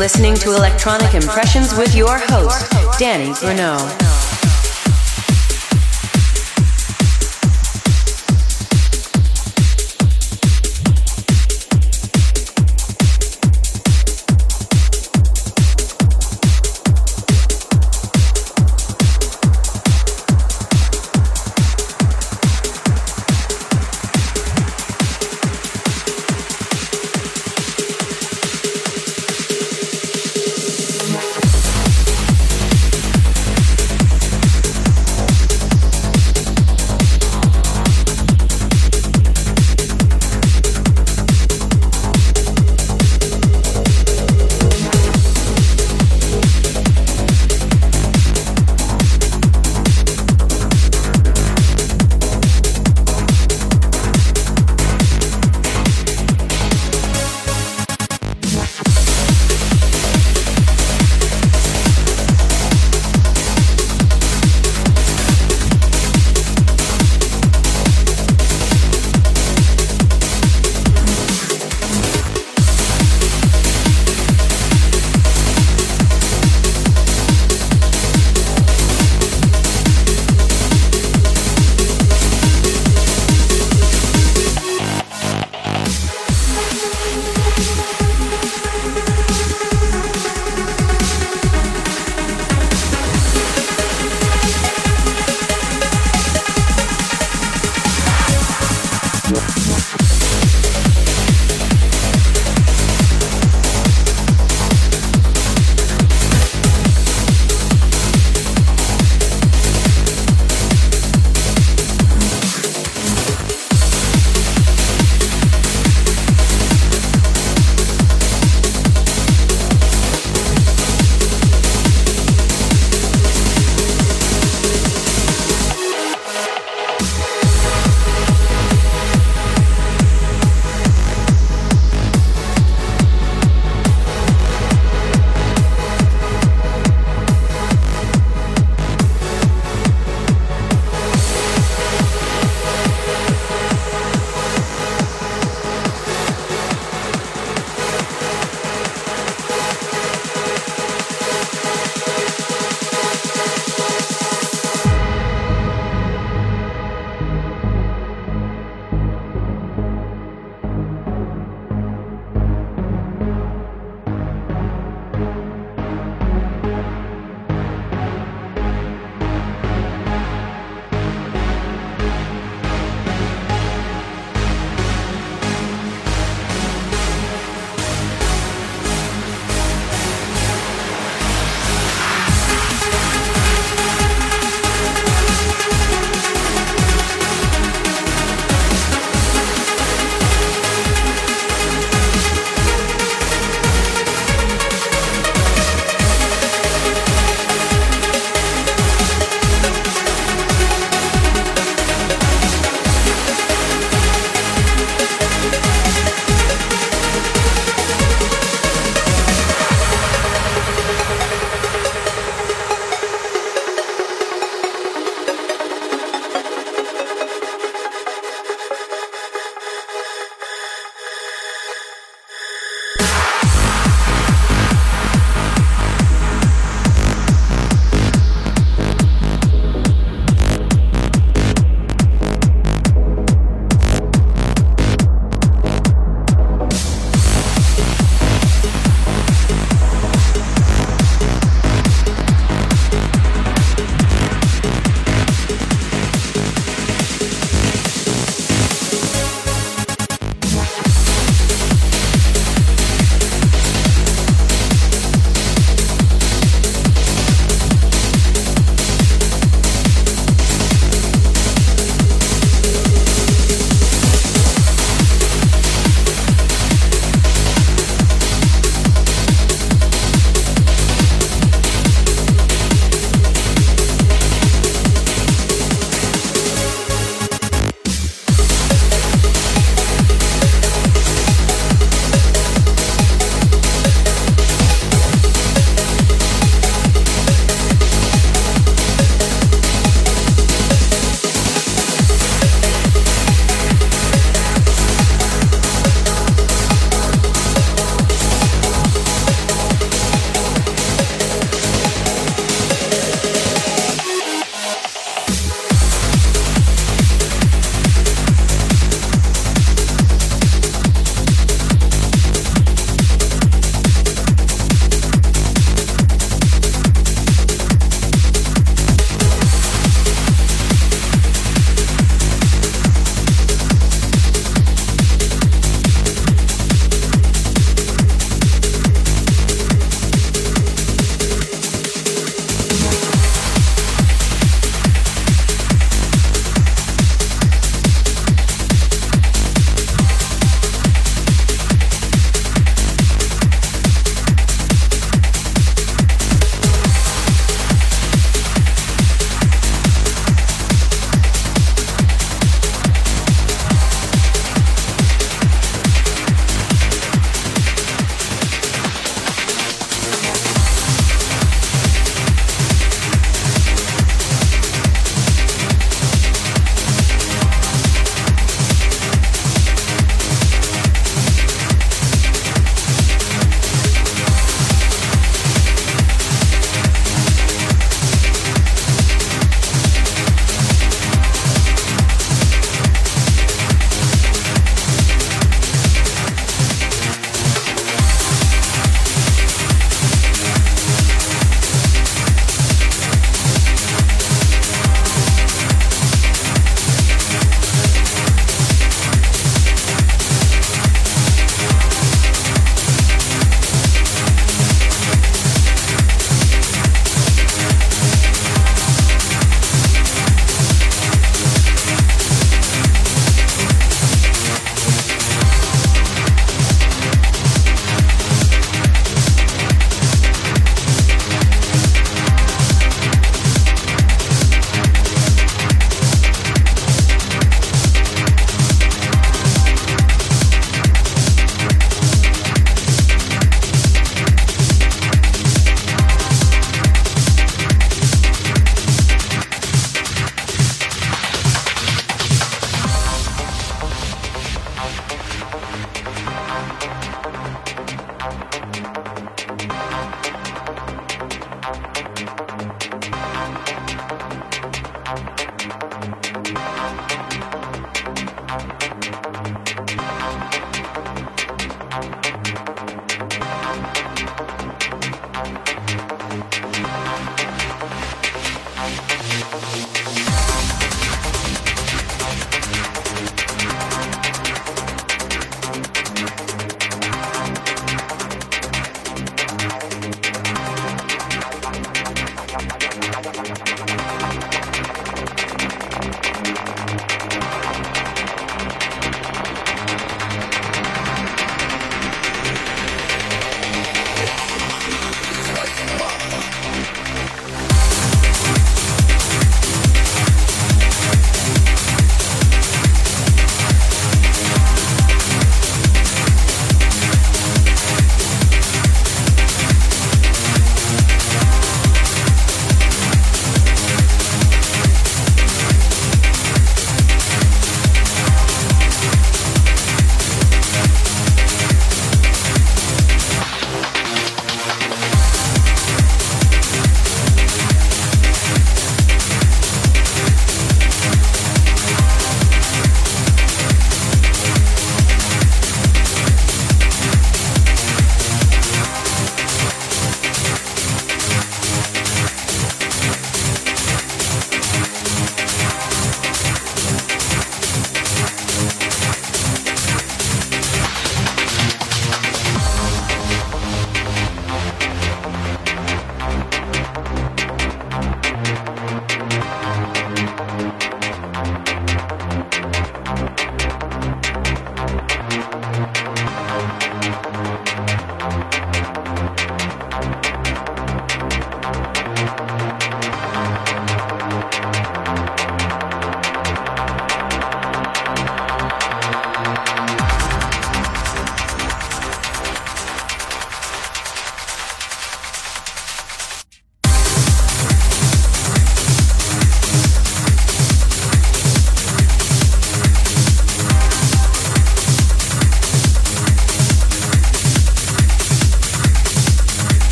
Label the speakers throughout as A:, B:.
A: listening to Electronic Impressions with your host, Danny Bruno.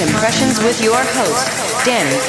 A: Impressions with your host, Danny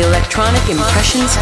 A: Electronic Impressions.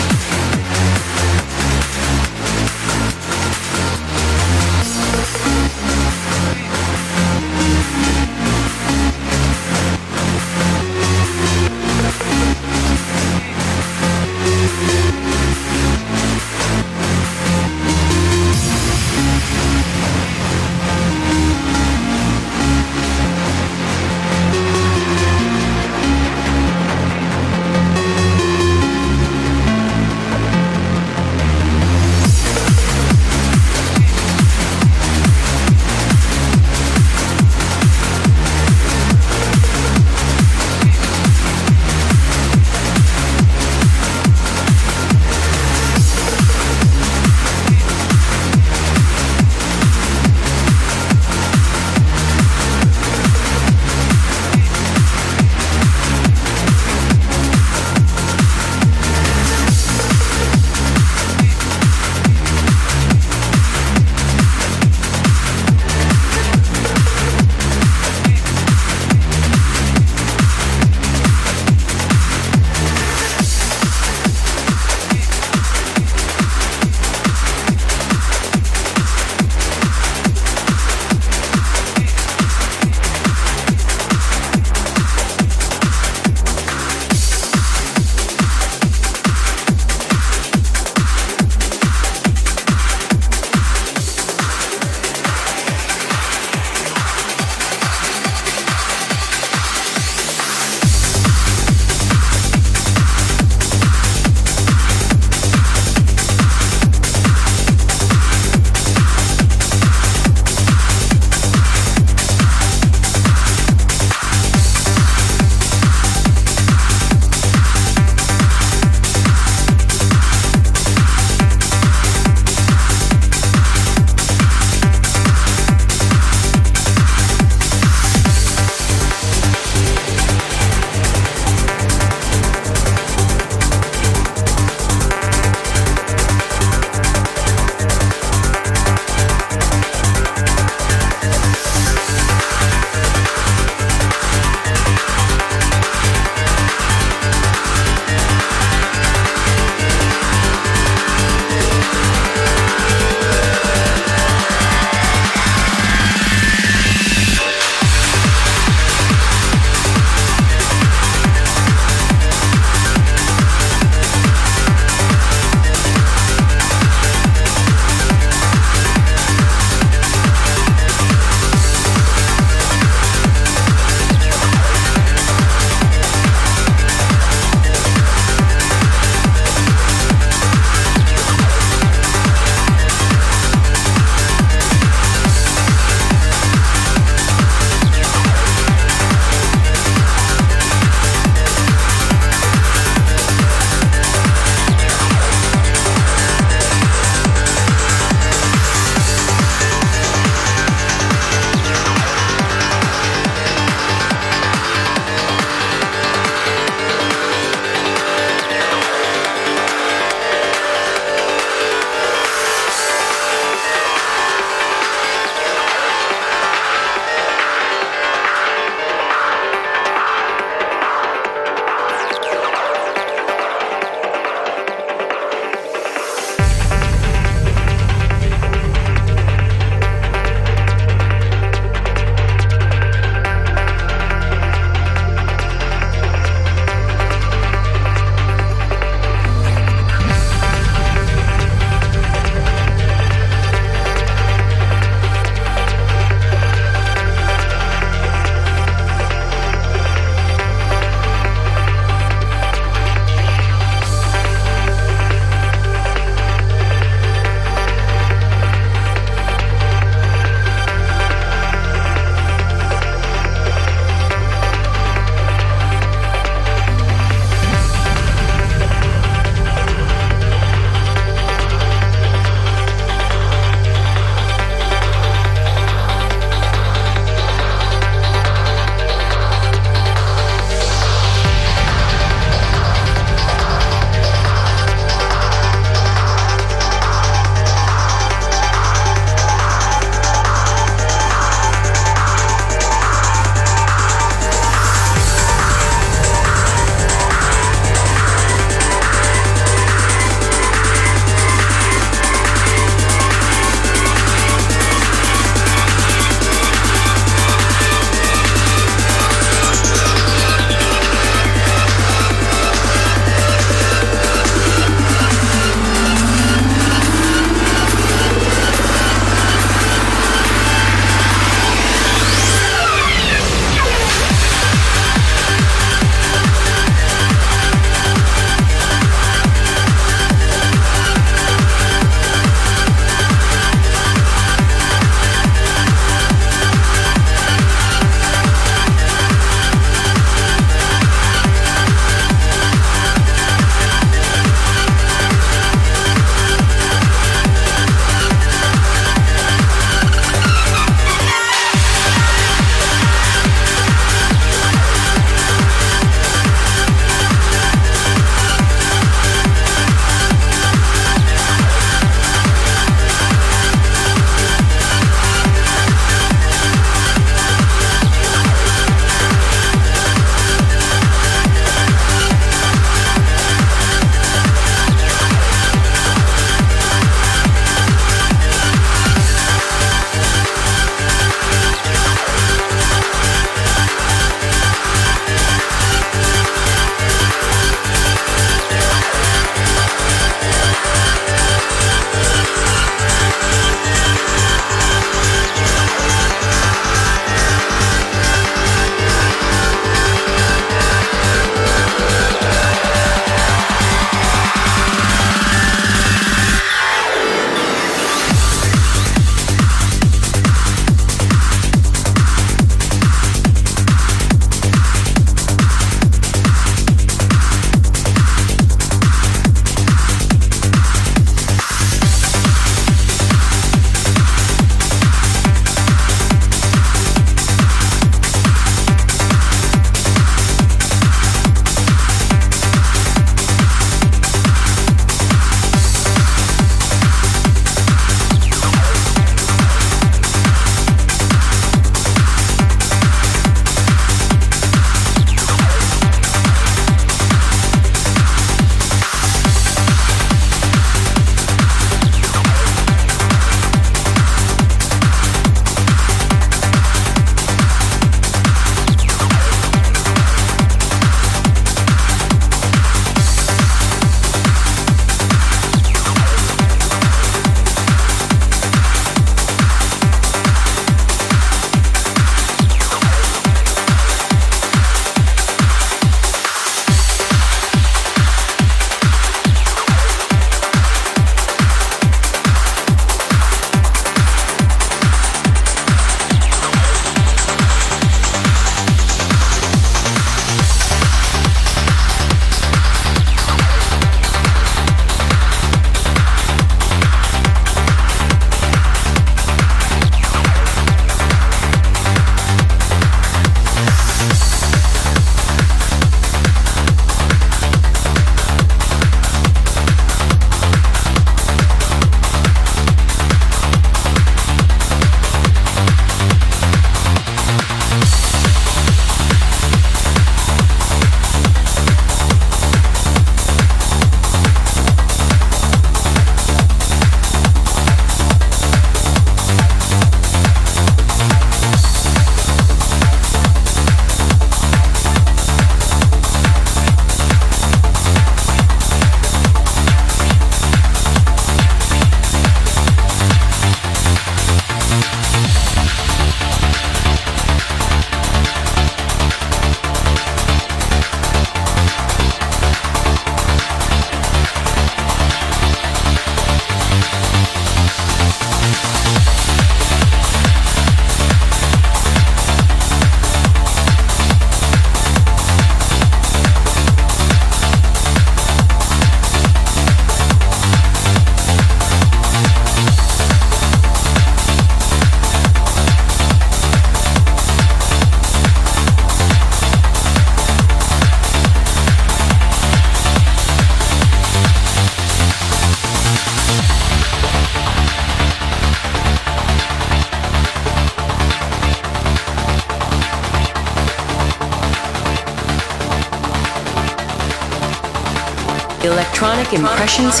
A: Impressions.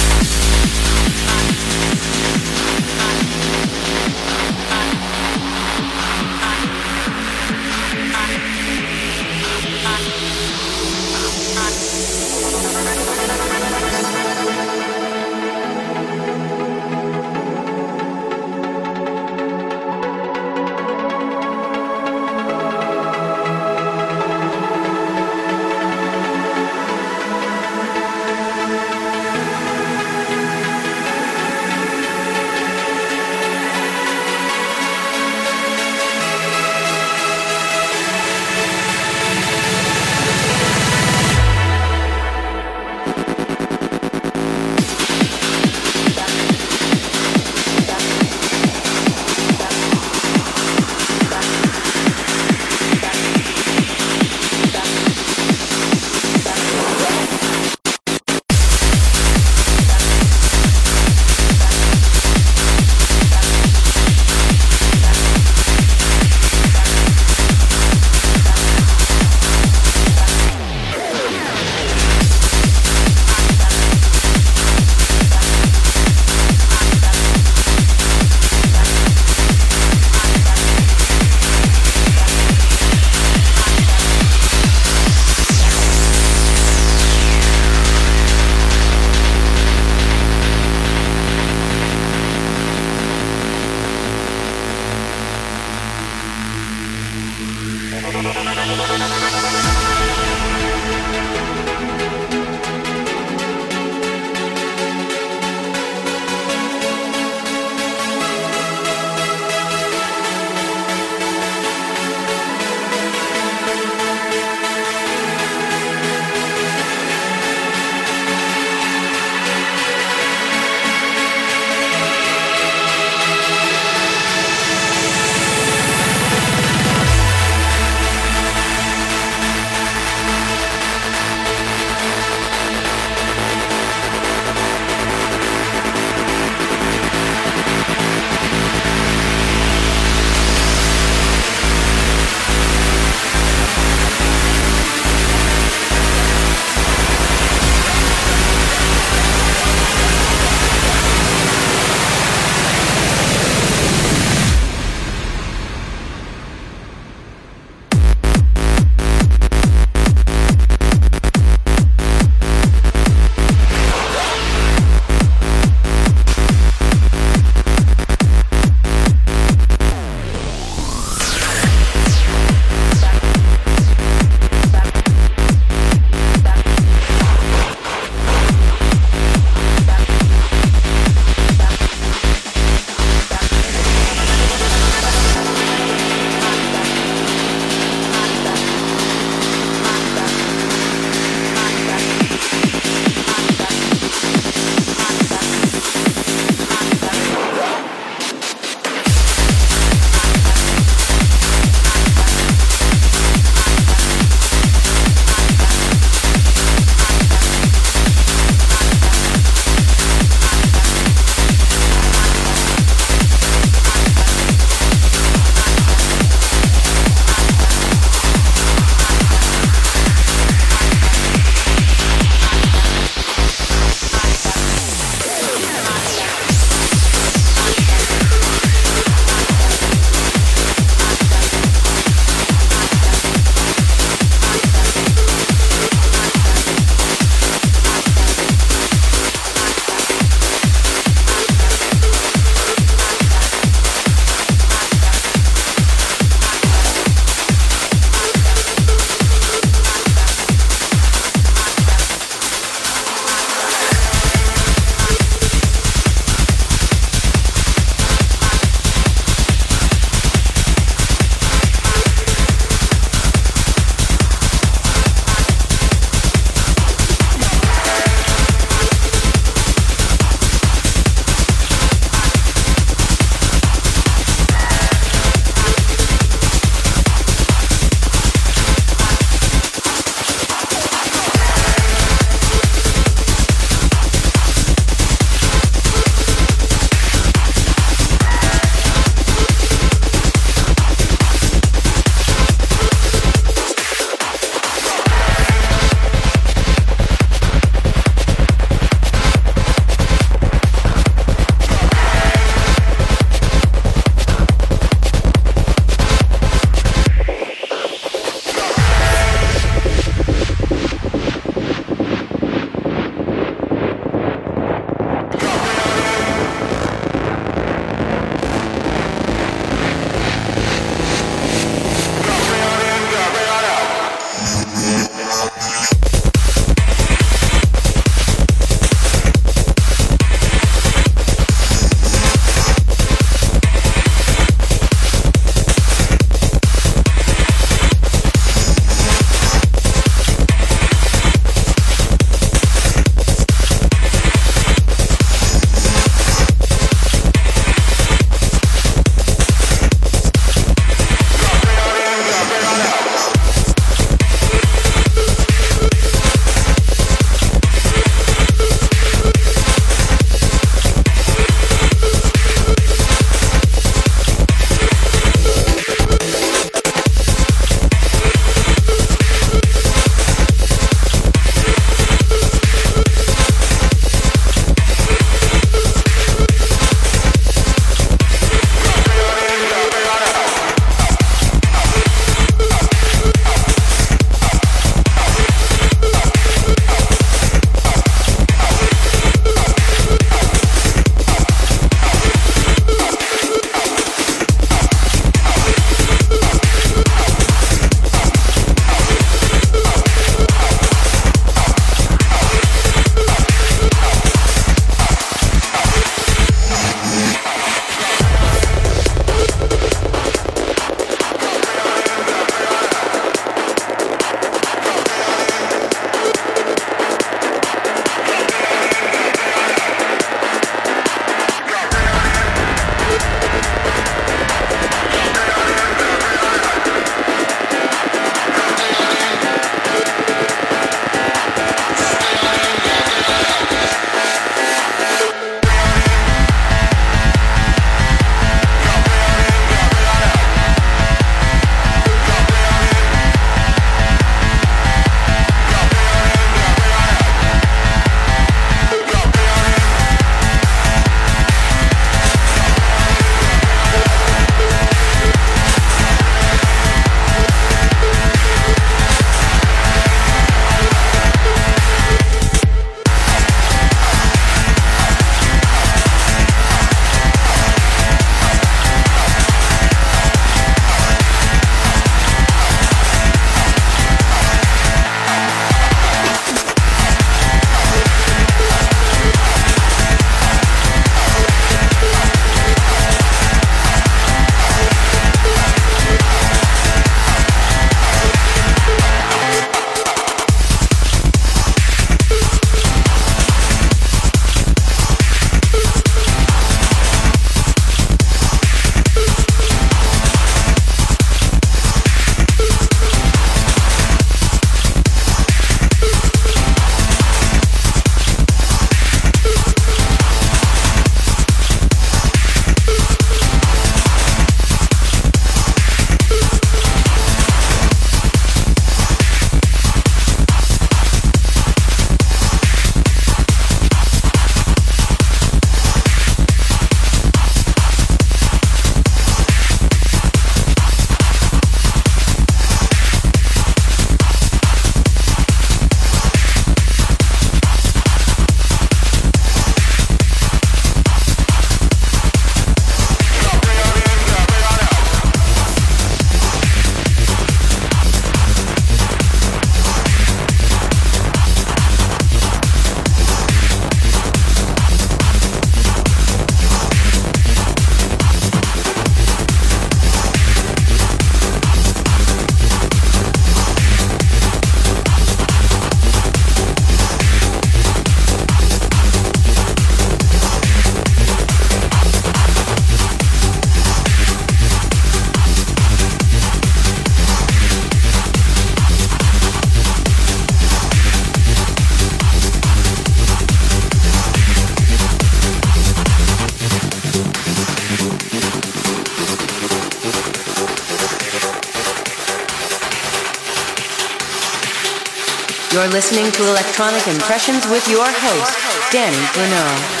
A: Listening to Electronic Impressions with your host, Danny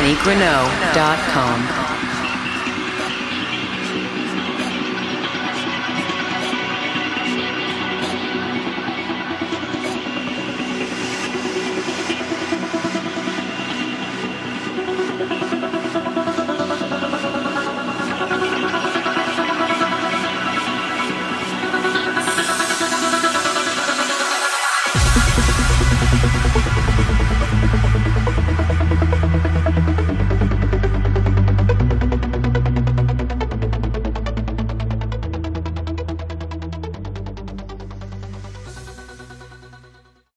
A: Bruno. DannyGrunow.com.